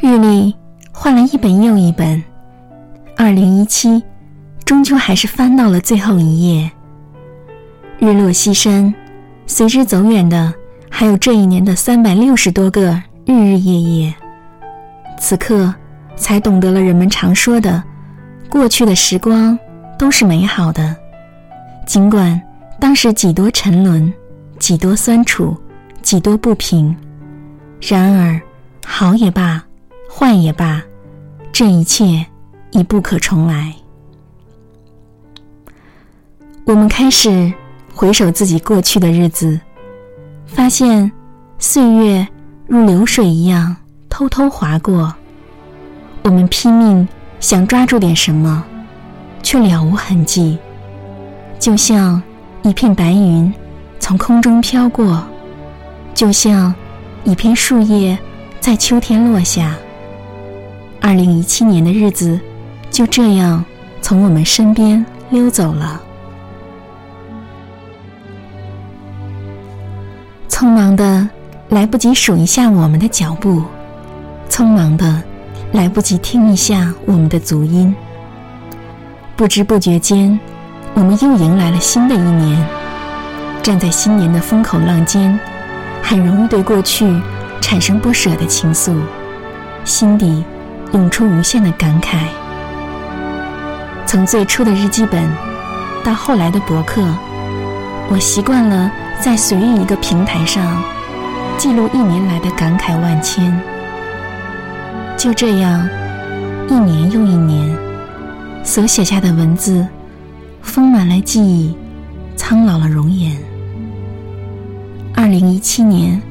日历换了一本又一本，二零一七终究还是翻到了最后一页。日落西山，随之走远的还有这一年的三百六十多个日日夜夜。此刻才懂得了人们常说的，过去的时光都是美好的，尽管当时几多沉沦，几多酸楚，几多不平，然而好也罢。换也罢，这一切已不可重来。我们开始回首自己过去的日子，发现岁月如流水一样偷偷划过。我们拼命想抓住点什么，却了无痕迹，就像一片白云从空中飘过，就像一片树叶在秋天落下。二零一七年的日子就这样从我们身边溜走了，匆忙的来不及数一下我们的脚步，匆忙的来不及听一下我们的足音。不知不觉间，我们又迎来了新的一年。站在新年的风口浪尖，很容易对过去产生不舍的情愫，心底。涌出无限的感慨。从最初的日记本，到后来的博客，我习惯了在随意一个平台上记录一年来的感慨万千。就这样，一年又一年，所写下的文字丰满了记忆，苍老了容颜。二零一七年，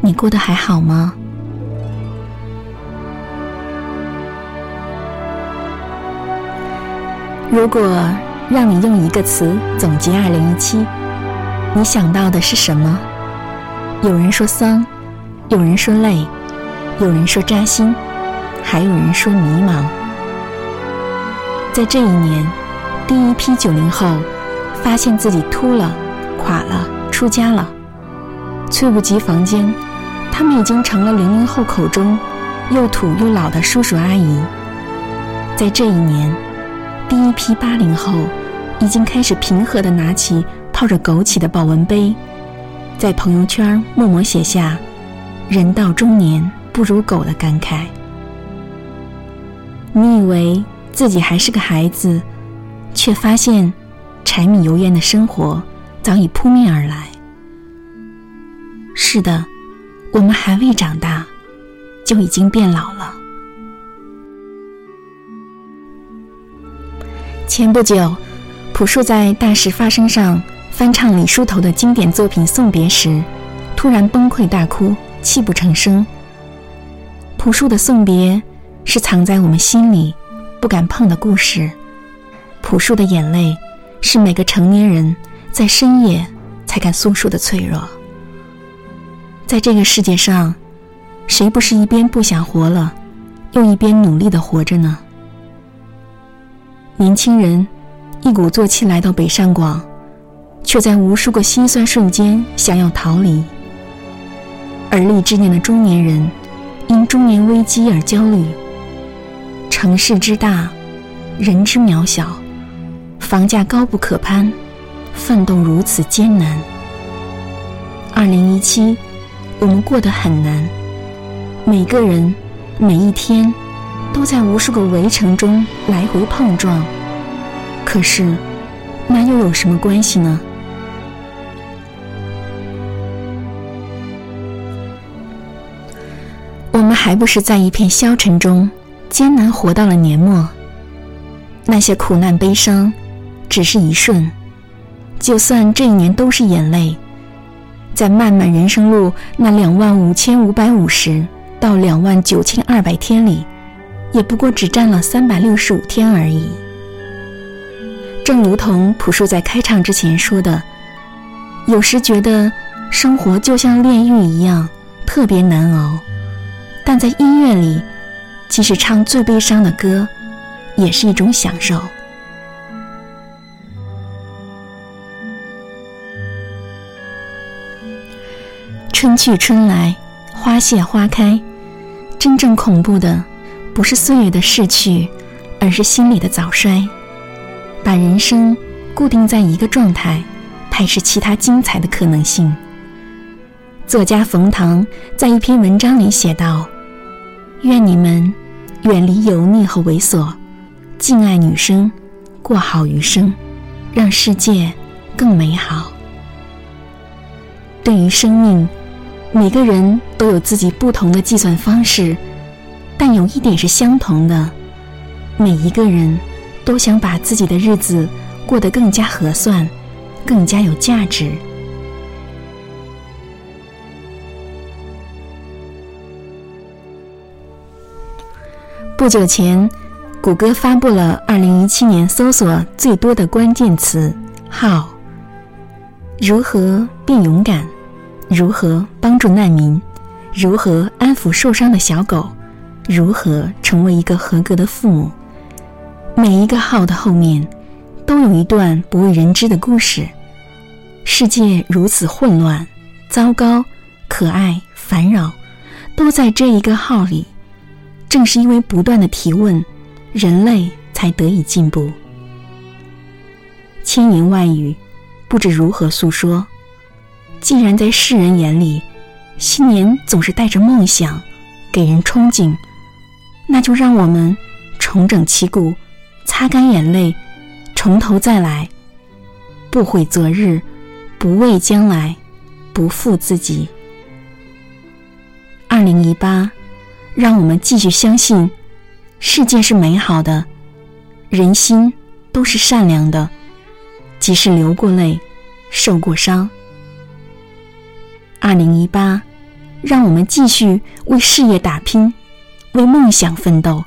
你过得还好吗？如果让你用一个词总结二零一七，你想到的是什么？有人说丧，有人说累，有人说扎心，还有人说迷茫。在这一年，第一批九零后发现自己秃了、垮了、出家了，猝不及防间，他们已经成了零零后口中又土又老的叔叔阿姨。在这一年。第一批八零后已经开始平和地拿起泡着枸杞的保温杯，在朋友圈默默写下“人到中年不如狗”的感慨。你以为自己还是个孩子，却发现柴米油盐的生活早已扑面而来。是的，我们还未长大，就已经变老了。前不久，朴树在《大事发生》上翻唱李叔头的经典作品《送别》时，突然崩溃大哭，泣不成声。朴树的送别是藏在我们心里不敢碰的故事，朴树的眼泪是每个成年人在深夜才敢诉说的脆弱。在这个世界上，谁不是一边不想活了，又一边努力的活着呢？年轻人一鼓作气来到北上广，却在无数个心酸瞬间想要逃离；而立之年的中年人因中年危机而焦虑。城市之大，人之渺小，房价高不可攀，奋斗如此艰难。二零一七，我们过得很难，每个人每一天。都在无数个围城中来回碰撞，可是，那又有什么关系呢？我们还不是在一片消沉中艰难活到了年末。那些苦难悲伤，只是一瞬。就算这一年都是眼泪，在漫漫人生路那两万五千五百五十到两万九千二百天里。也不过只占了三百六十五天而已。正如同朴树在开唱之前说的：“有时觉得生活就像炼狱一样，特别难熬。但在音乐里，即使唱最悲伤的歌，也是一种享受。”春去春来，花谢花开。真正恐怖的，不是岁月的逝去，而是心理的早衰，把人生固定在一个状态，排斥其他精彩的可能性。作家冯唐在一篇文章里写道：“愿你们远离油腻和猥琐，敬爱女生，过好余生，让世界更美好。”对于生命。每个人都有自己不同的计算方式，但有一点是相同的：每一个人都想把自己的日子过得更加合算，更加有价值。不久前，谷歌发布了2017年搜索最多的关键词：“how”（：如何变勇敢。如何帮助难民？如何安抚受伤的小狗？如何成为一个合格的父母？每一个号的后面，都有一段不为人知的故事。世界如此混乱、糟糕、可爱、烦扰，都在这一个号里。正是因为不断的提问，人类才得以进步。千言万语，不知如何诉说。既然在世人眼里，新年总是带着梦想，给人憧憬，那就让我们重整旗鼓，擦干眼泪，从头再来，不悔昨日，不畏将来，不负自己。二零一八，让我们继续相信，世界是美好的，人心都是善良的，即使流过泪，受过伤。二零一八，让我们继续为事业打拼，为梦想奋斗，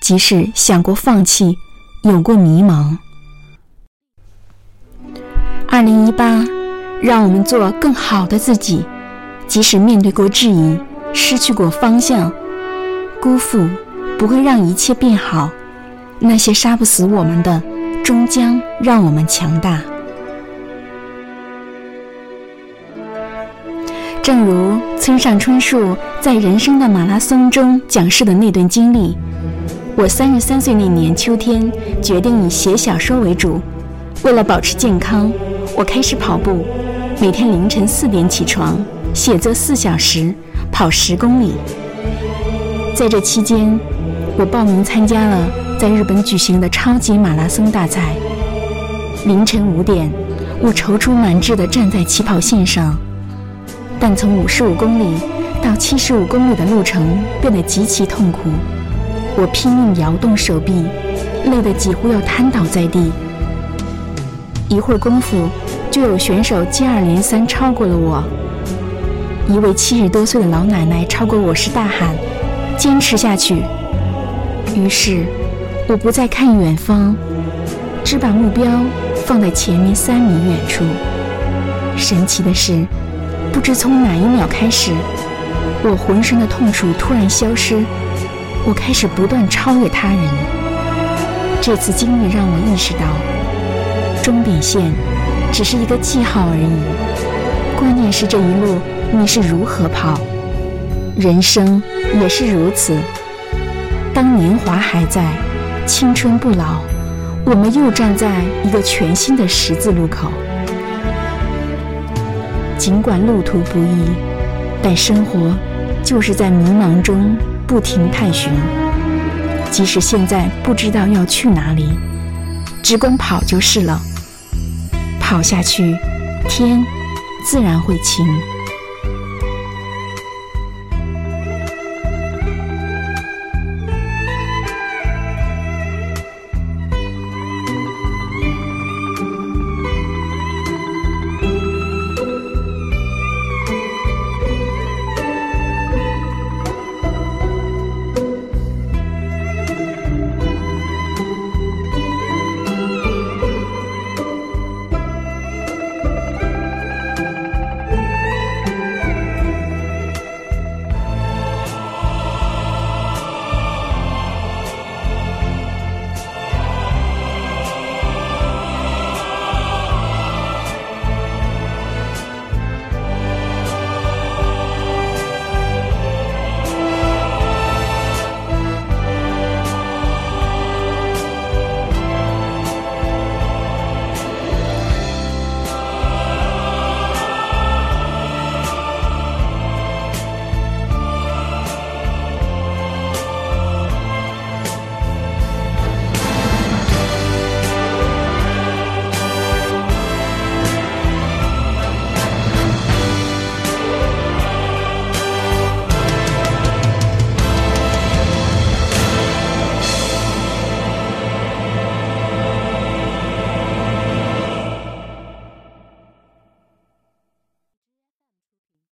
即使想过放弃，有过迷茫。二零一八，让我们做更好的自己，即使面对过质疑，失去过方向，辜负不会让一切变好。那些杀不死我们的，终将让我们强大。正如村上春树在人生的马拉松中讲述的那段经历，我三十三岁那年秋天决定以写小说为主。为了保持健康，我开始跑步，每天凌晨四点起床，写作四小时，跑十公里。在这期间，我报名参加了在日本举行的超级马拉松大赛。凌晨五点，我踌躇满志地站在起跑线上。但从五十五公里到七十五公里的路程变得极其痛苦，我拼命摇动手臂，累得几乎要瘫倒在地。一会儿功夫，就有选手接二连三超过了我。一位七十多岁的老奶奶超过我时大喊：“坚持下去！”于是，我不再看远方，只把目标放在前面三米远处。神奇的是。不知从哪一秒开始，我浑身的痛楚突然消失，我开始不断超越他人。这次经历让我意识到，终点线只是一个记号而已，关键是这一路你是如何跑。人生也是如此，当年华还在，青春不老，我们又站在一个全新的十字路口。尽管路途不易，但生活就是在迷茫中不停探寻。即使现在不知道要去哪里，只管跑就是了。跑下去，天自然会晴。